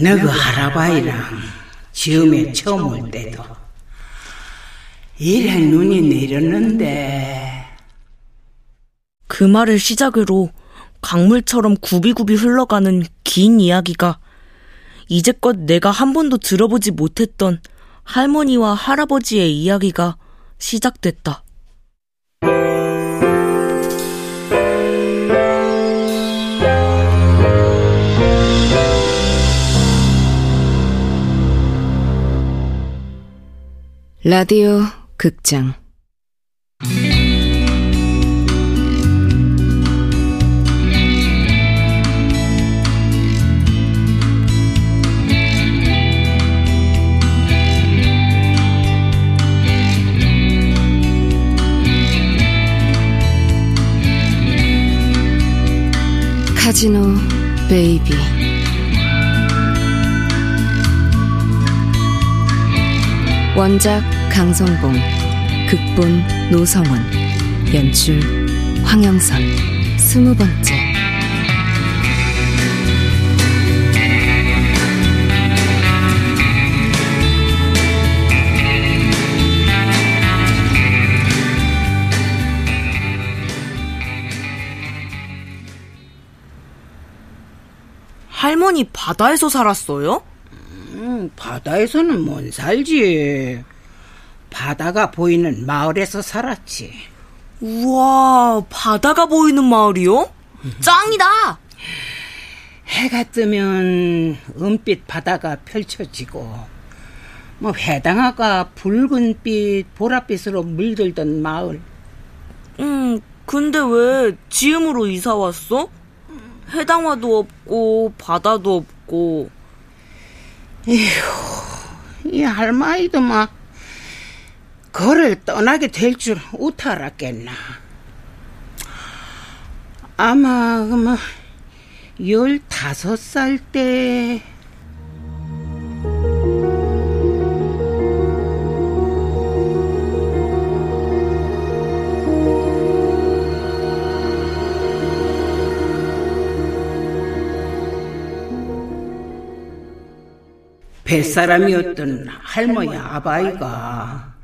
너그 할아바이랑 지음에 처음 올 때도 이래 눈이 내렸는데 그 말을 시작으로 강물처럼 굽이굽이 흘러가는 긴 이야기가 이제껏 내가 한 번도 들어보지 못했던 할머니와 할아버지의 이야기가 시작됐다. 라디오 극장. 카지노 베이비. 원작 강성봉 극본 노성원 연출 황영선 스무 번째 할머니 바다에서 살았어요? 음, 바다에서는 못 살지. 바다가 보이는 마을에서 살았지. 우와, 바다가 보이는 마을이요? 짱이다! 해가 뜨면 은빛 바다가 펼쳐지고, 뭐 해당화가 붉은빛, 보랏빛으로 물들던 마을. 음, 근데 왜 지음으로 이사 왔어? 해당화도 없고, 바다도 없고. 이 할머니도 막 거를 떠나게 될줄 어떻게 알았겠나. 아마 그뭐 열다섯 살 때. 뱃사람이었던 할머니 아바이가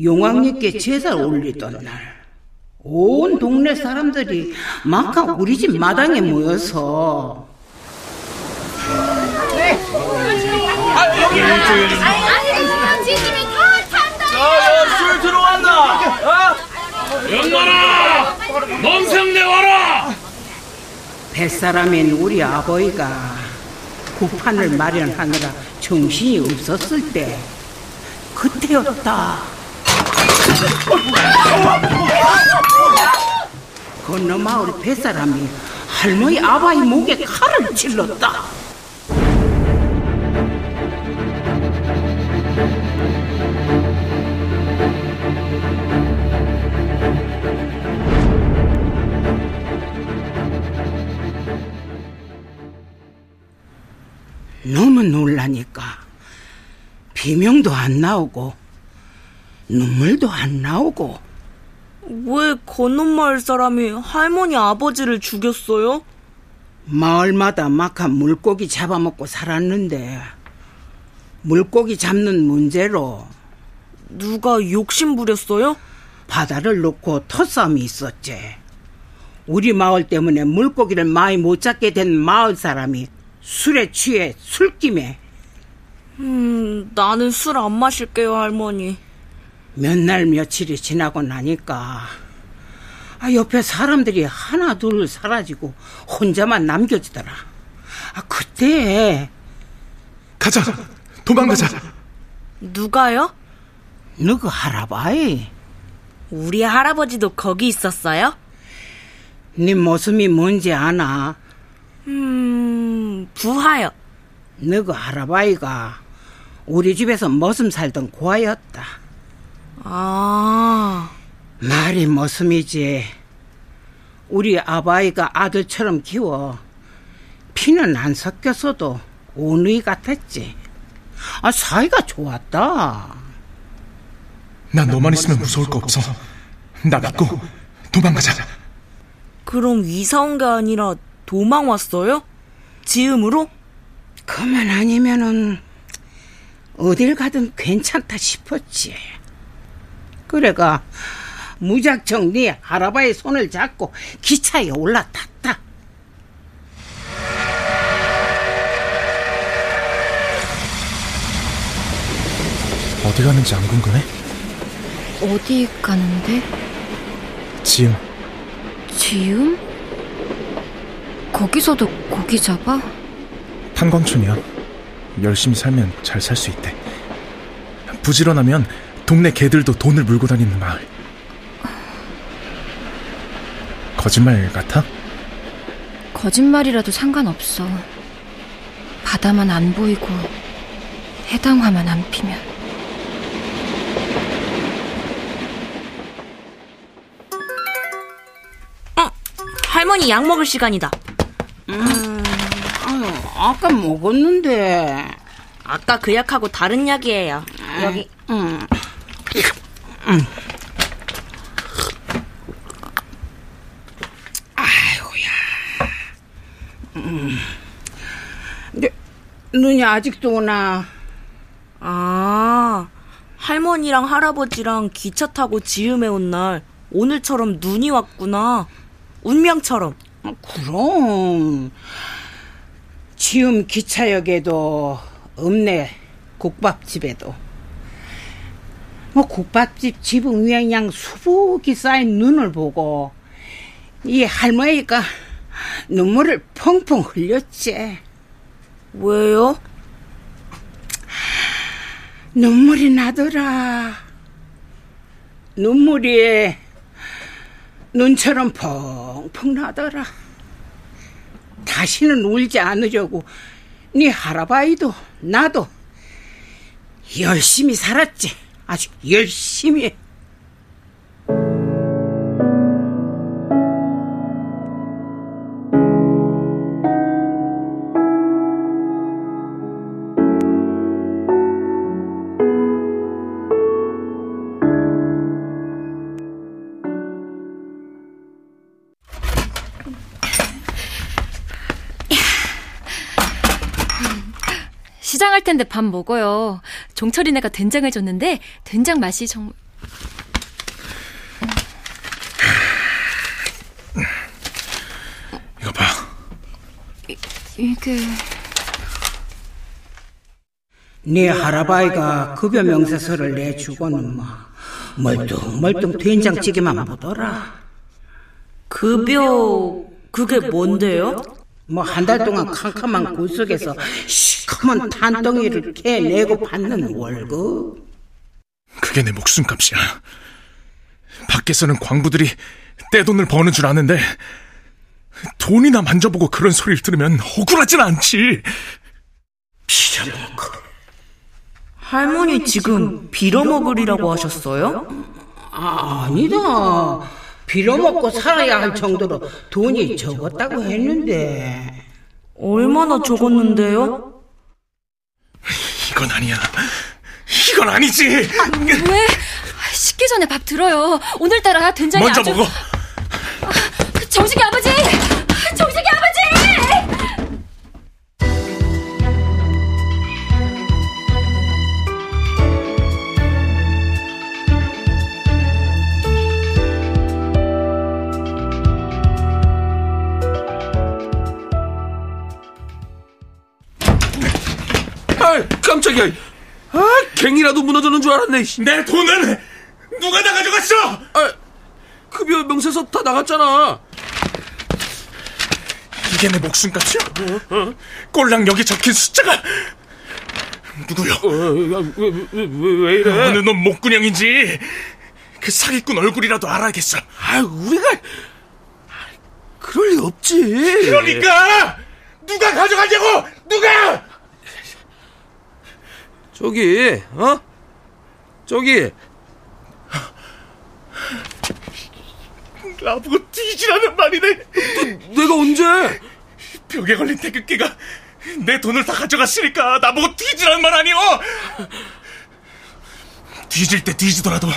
용왕님께 제사를 올리던 날, 온 동네 사람들이 막간 우리 집 마당에 모여서 술 들어왔나? 연마라! 멍성내 와라! 뱃사람인 우리 아버지가 구판을 마련하느라 정신이 없었을 때 그때였다. 건너 마을 뱃사람이 할머니 아바이 목에 칼을 찔렀다. 너무 놀라니까 비명도 안 나오고 눈물도 안 나오고 왜 건너마을 사람이 할머니 아버지를 죽였어요? 마을마다 막한 물고기 잡아먹고 살았는데 물고기 잡는 문제로 누가 욕심 부렸어요? 바다를 놓고 터싸움이 있었지. 우리 마을 때문에 물고기를 많이 못 잡게 된 마을 사람이 술에 취해 술김에 음, 나는 술 안 마실게요, 할머니. 몇 날 며칠이 지나고 나니까 아, 옆에 사람들이 하나 둘 사라지고 혼자만 남겨지더라. 아, 그때 가자, 도망가자. 누가요? 너그 할아바이 우리 할아버지도 거기 있었어요? 네 모습이 뭔지 아나? 음, 부하요. 너그 할아바이가 우리 집에서 머슴 살던 고아였다. 아, 말이 머슴이지. 우리 아바이가 아들처럼 키워 피는 안 섞였어도 오누이 같았지. 아 사이가 좋았다. 난 너만 있으면 무서울 거 없어. 나 믿고 도망가자. 그럼 이사 온 게 아니라 도망 왔어요? 지음으로? 그만 아니면은 어딜 가든 괜찮다 싶었지. 그래가 무작정 네 할아버지 손을 잡고 기차에 올라탔다. 어디 가는지 안 궁금해? 어디 가는데? 지음. 지음? 거기서도 고기 잡아? 탄광촌이야. 열심히 살면 잘 살 수 있대. 부지런하면 동네 개들도 돈을 물고 다니는 마을. 거짓말 같아? 거짓말이라도 상관없어. 바다만 안 보이고 해당화만 안 피면. 할머니 약 먹을 시간이다. 아유, 아까 먹었는데. 아까 그 약하고 다른 약이에요. 여기. 음. 아이고야. 음. 근데 눈이 아직도 오나? 아, 할머니랑 할아버지랑 기차 타고 지음에 온 날 오늘처럼 눈이 왔구나. 운명처럼. 아, 그럼 지음 기차역에도 없네 국밥집에도 뭐 국밥집 지붕 위에 그냥 수북이 쌓인 눈을 보고 이 할머니가 눈물을 펑펑 흘렸지. 왜요? 눈물이 나더라. 눈물이 눈처럼 펑펑 나더라. 다시는 울지 않으려고 네 할아버지도 나도 열심히 살았지 아주 열심히 시장 할 텐데 밥 먹어요. 종철이네가 된장을 줬는데 된장 맛이 정말 이거 봐. 이게 네 할아버지가 급여 명세서를 내주고는 뭐 멀뚱멀뚱 된장찌개만 보더라 급여, 그게 뭔데요? 뭐 한 달 동안 캄캄한 굴속에서 시커먼 탄덩이를 캐내고 받는 월급 그게 내 목숨값이야. 밖에서는 광부들이 떼돈을 버는 줄 아는데 돈이나 만져보고 그런 소리를 들으면 억울하진 않지. 빌어먹고 할머니 지금 빌어먹으리라고 하셨어요? 아, 아니다 빌어먹고 살아야 할 정도로 돈이 적었다고 했는데 얼마나 적었는데요? 이건 아니야. 이건 아니지. 왜? 식기 전에 밥 들어요. 오늘따라 된장이 먼저 아주 먹어. 정식이 아버지! 깜짝이야. 아, 갱이라도 무너지는 줄 알았네. 씨. 내 돈은 누가 다 가져갔어? 아, 급여 명세서 다 나갔잖아. 이게 내 목숨값이야. 꼴랑 여기 적힌 숫자가 누구요? 어, 야, 왜, 왜, 왜, 왜 이래? 어느 놈 목구녕인지 그 사기꾼 얼굴이라도 알아야겠어. 아, 우리가 그럴 리 없지. 그러니까 누가 가져가냐고 누가? 저기, 어? 저기, 나보고 뒤지라는 말이네. 내가 언제? 벽에 걸린 태극기가 내 돈을 다 가져갔으니까 나보고 뒤지라는 말 아니오? 뒤질 때 뒤지더라도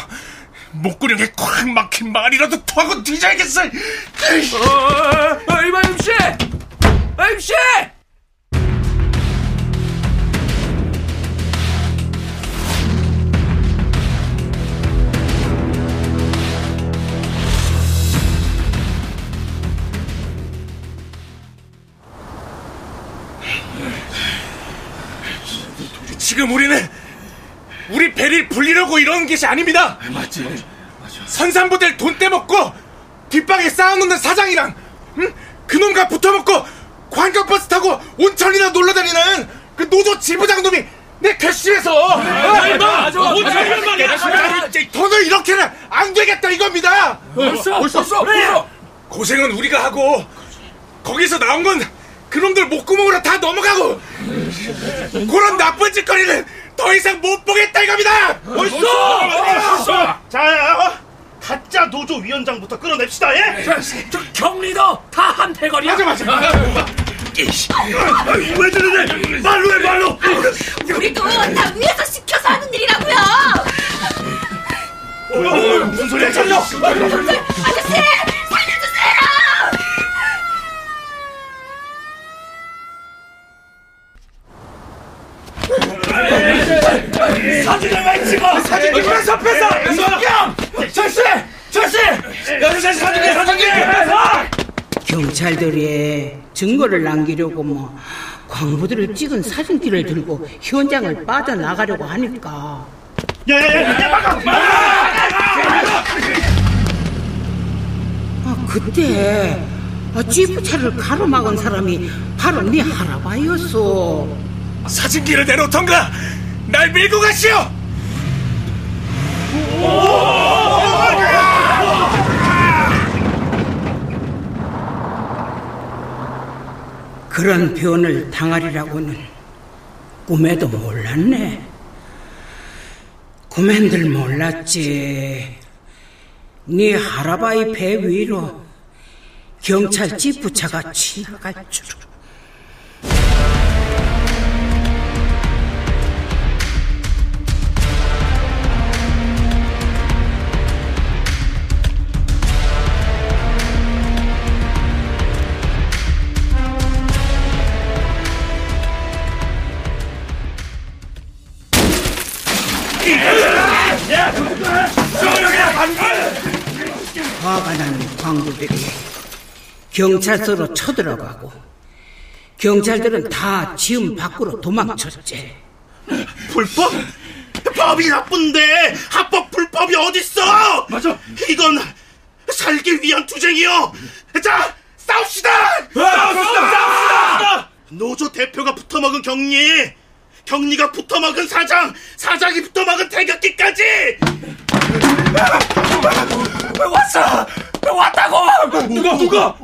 목구녕에 꽉 막힌 말이라도 토하고 뒤져야겠어. 어, 어, 어, MC! 아, MC! 지금 우리는 우리 배를 불리려고 이러는 것이 아닙니다. 맞지. 선산부들 돈 떼먹고 뒷방에 쌓아놓는 사장이랑 응? 그놈과 붙어먹고 관광버스 타고 온천이나 놀러다니는 그 노조 지부장 놈이 내 괘씸해서 맞아. 온천이란 말이야. 돈을 이렇게는 안 되겠다 이겁니다. 벌써 벌써 벌써. 고생은 우리가 하고 거기서 나온 건 그놈들 목구멍으로 다 넘어가고 그런 나쁜 짓거리는 더 이상 못 보겠다 이겁니다. 벌써. 자, 가짜 노조 위원장부터 끌어냅시다, 예? 저 경리도 다 한 대거리야. 맞아 맞아. 왜 저러네? 말로 해, 말로! 우리도 다 위에서 시켜서 하는 일이라고요. 어, 무슨 소리야, 살려! 아저씨 살려주세요. 사진을 왜 찍어! 사진 뺏어. 뺏어 성경 철씨 철씨. 여기 사진기 사진기 경찰들이 증거를 남기려고 뭐 광부들을 찍은 사진기를 들고 현장을 빠져나가려고 하니까. 야, 야, 야, 야, 막아! 아, 그때 아, 지프차를 가로막은 사람이 바로 네 할아버지였어. 사진기를 내놓던가 날 밀고 가시오 그런 변을 당하리라고는 꿈에도 몰랐네. 꿈엔들 몰랐지. 네 할아버지 배 위로 경찰 지프차가 지나갈 줄. 화가 난 광부들이 경찰서로 쳐들어가고 경찰들은 다 지음 밖으로 도망쳤지. 불법? 법이 나쁜데 합법 불법이 어딨어! 맞아. 이건 살기 위한 투쟁이요. 자, 싸웁시다! 싸웁시다! 노조 대표가 붙어먹은 경리, 경리가 붙어먹은 사장, 사장이 붙어먹은 태극기까지! 누가 누가?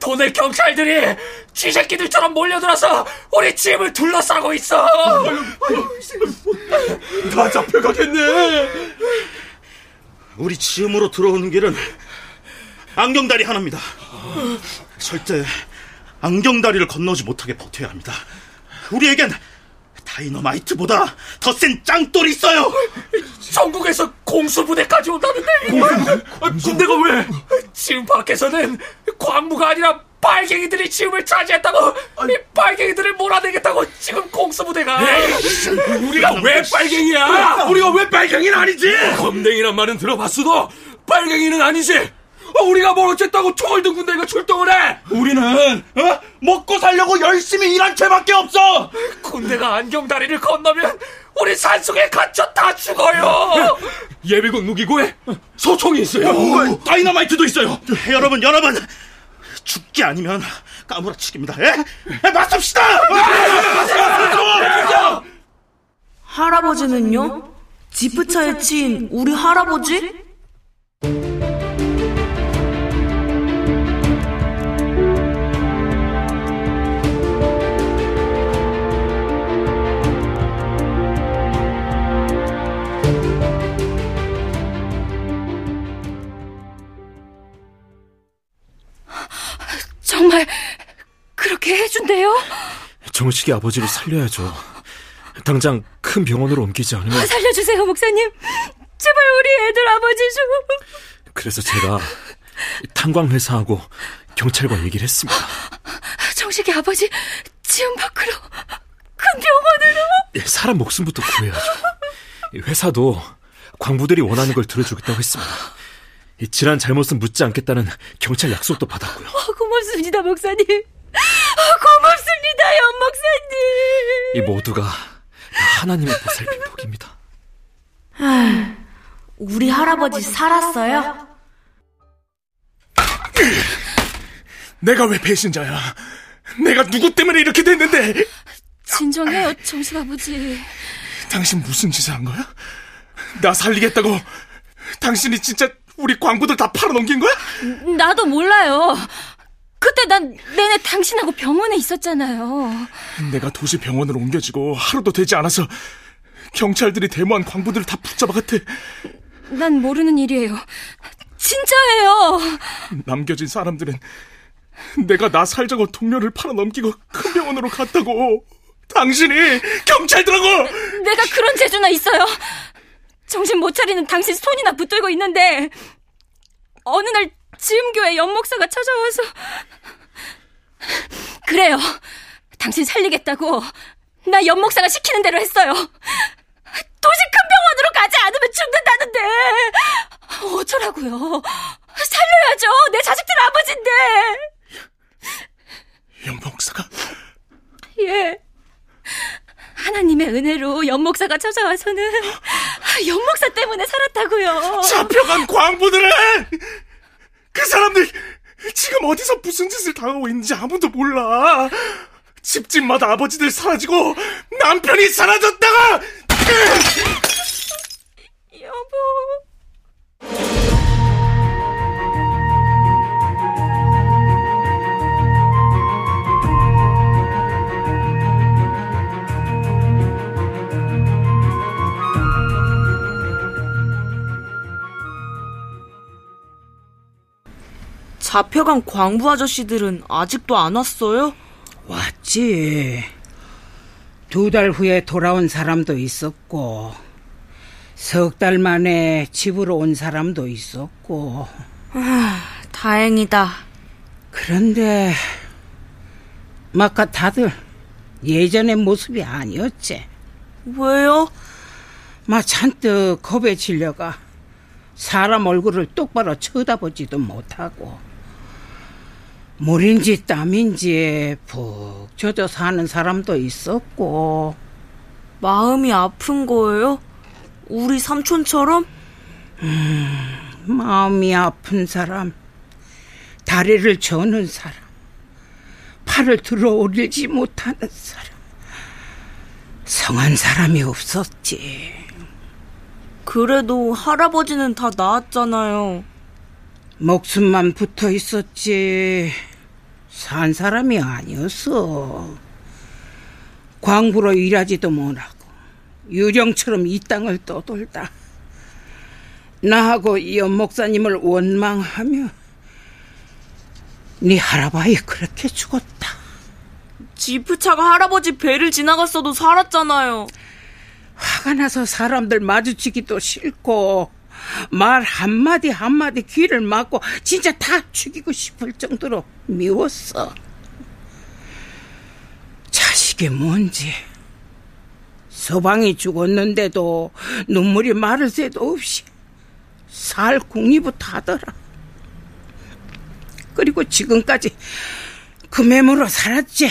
돈을 경찰들이 쥐새끼들처럼 몰려들어서 우리 집을 둘러싸고 있어. 다 잡혀가겠네. 우리 지음으로 들어오는 길은 안경다리 하나입니다. 절대 안경다리를 건너지 못하게 버텨야 합니다. 우리에겐 다이너마이트보다 더 센 짱돌이 있어요. 전국에서 공수부대까지 온다는데. 군대가 왜? 지금 밖에서는 광무가 아니라 빨갱이들이 지음을 차지했다고 이 빨갱이들을 몰아내겠다고 지금 공수부대가 우리가 왜 빨갱이야? 우리가 왜 빨갱이는 아니지 검댕이란 말은 들어봤어도 빨갱이는 아니지. 어, 우리가 뭘 어쨌다고 총을 든 군대가 출동을 해? 우리는 어? 먹고 살려고 열심히 일한 죄밖에 없어. 군대가 안경다리를 건너면 우리 산속에 갇혀 다 죽어요 예비군 무기고에 소총이 있어요. 다이너마이트도 있어요. 여러분, 여러분, 죽기 아니면 까무라치기입니다. 예? 예, 맞섭시다. 할아버지는요? 지프차에 치인 우리 할아버지? 정식이 아버지를 살려야죠. 당장 큰 병원으로 옮기지 않으면 살려주세요, 목사님. 제발 우리 애들 아버지 좀. 그래서 제가 탄광회사하고 경찰과 얘기를 했습니다. 정식이 아버지 지금 밖으로 큰 병원으로. 예, 사람 목숨부터 구해야죠. 회사도 광부들이 원하는 걸 들어주겠다고 했습니다. 이 지난 잘못은 묻지 않겠다는 경찰 약속도 받았고요. 아, 고맙습니다, 목사님. 아, 고맙습니다, 연 목사님. 이 모두가 다 하나님의 보살핌 덕입니다. 우리 할아버지 살았어요? 내가 왜 배신자야? 내가 누구 때문에 이렇게 됐는데? 진정해요, 정식 아버지. 당신 무슨 짓을 한 거야? 나 살리겠다고 당신이 진짜 우리 광부들 다 팔아넘긴 거야? 나도 몰라요. 그때 난 내내 당신하고 병원에 있었잖아요. 내가 도시 병원으로 옮겨지고 하루도 되지 않아서 경찰들이 데모한 광부들을 다 붙잡아갔대. 난 모르는 일이에요. 진짜예요. 남겨진 사람들은 내가 나 살자고 동료를 팔아넘기고 큰 병원으로 갔다고. 당신이 경찰들하고 내가 그런 재주나 있어요. 정신 못 차리는 당신 손이나 붙들고 있는데 어느 날 지음교회 연목사가 찾아와서 그래요. 당신 살리겠다고 나 연목사가 시키는 대로 했어요. 도시 큰 병원으로 가지 않으면 죽는다는데 어쩌라고요. 살려야죠. 내 자식들 아버지인데. 연목사가 예. 하나님의 은혜로 연목사가 찾아와서는 연목사 때문에 살았다고요. 잡혀간 광부들은 그 사람들 지금 어디서 무슨 짓을 당하고 있는지 아무도 몰라. 집집마다 아버지들 사라지고 남편이 사라졌다가 여보. 잡혀간 광부 아저씨들은 아직도 안 왔어요? 왔지. 두 달 후에 돌아온 사람도 있었고, 석 달 만에 집으로 온 사람도 있었고, 다행이다. 그런데, 막가 다들 예전의 모습이 아니었지. 왜요? 막 잔뜩 겁에 질려가 사람 얼굴을 똑바로 쳐다보지도 못하고 물인지 땀인지 푹 젖어 사는 사람도 있었고 마음이 아픈 거예요? 우리 삼촌처럼? 마음이 아픈 사람 다리를 저는 사람 팔을 들어 올리지 못하는 사람 성한 사람이 없었지 그래도 할아버지는 다 나았잖아요. 목숨만 붙어 있었지 산 사람이 아니었어. 광부로 일하지도 못하고 유령처럼 이 땅을 떠돌다 나하고 이 연목사님을 원망하며 네 할아버지 그렇게 죽었다. 지프차가 할아버지 배를 지나갔어도 살았잖아요. 화가 나서 사람들 마주치기도 싫고 말 한마디 한마디 귀를 막고 진짜 다 죽이고 싶을 정도로 미웠어. 자식이 뭔지 서방이 죽었는데도 눈물이 마를 새도 없이 살 궁리부터 하더라. 그리고 지금까지 그 매물로 살았지.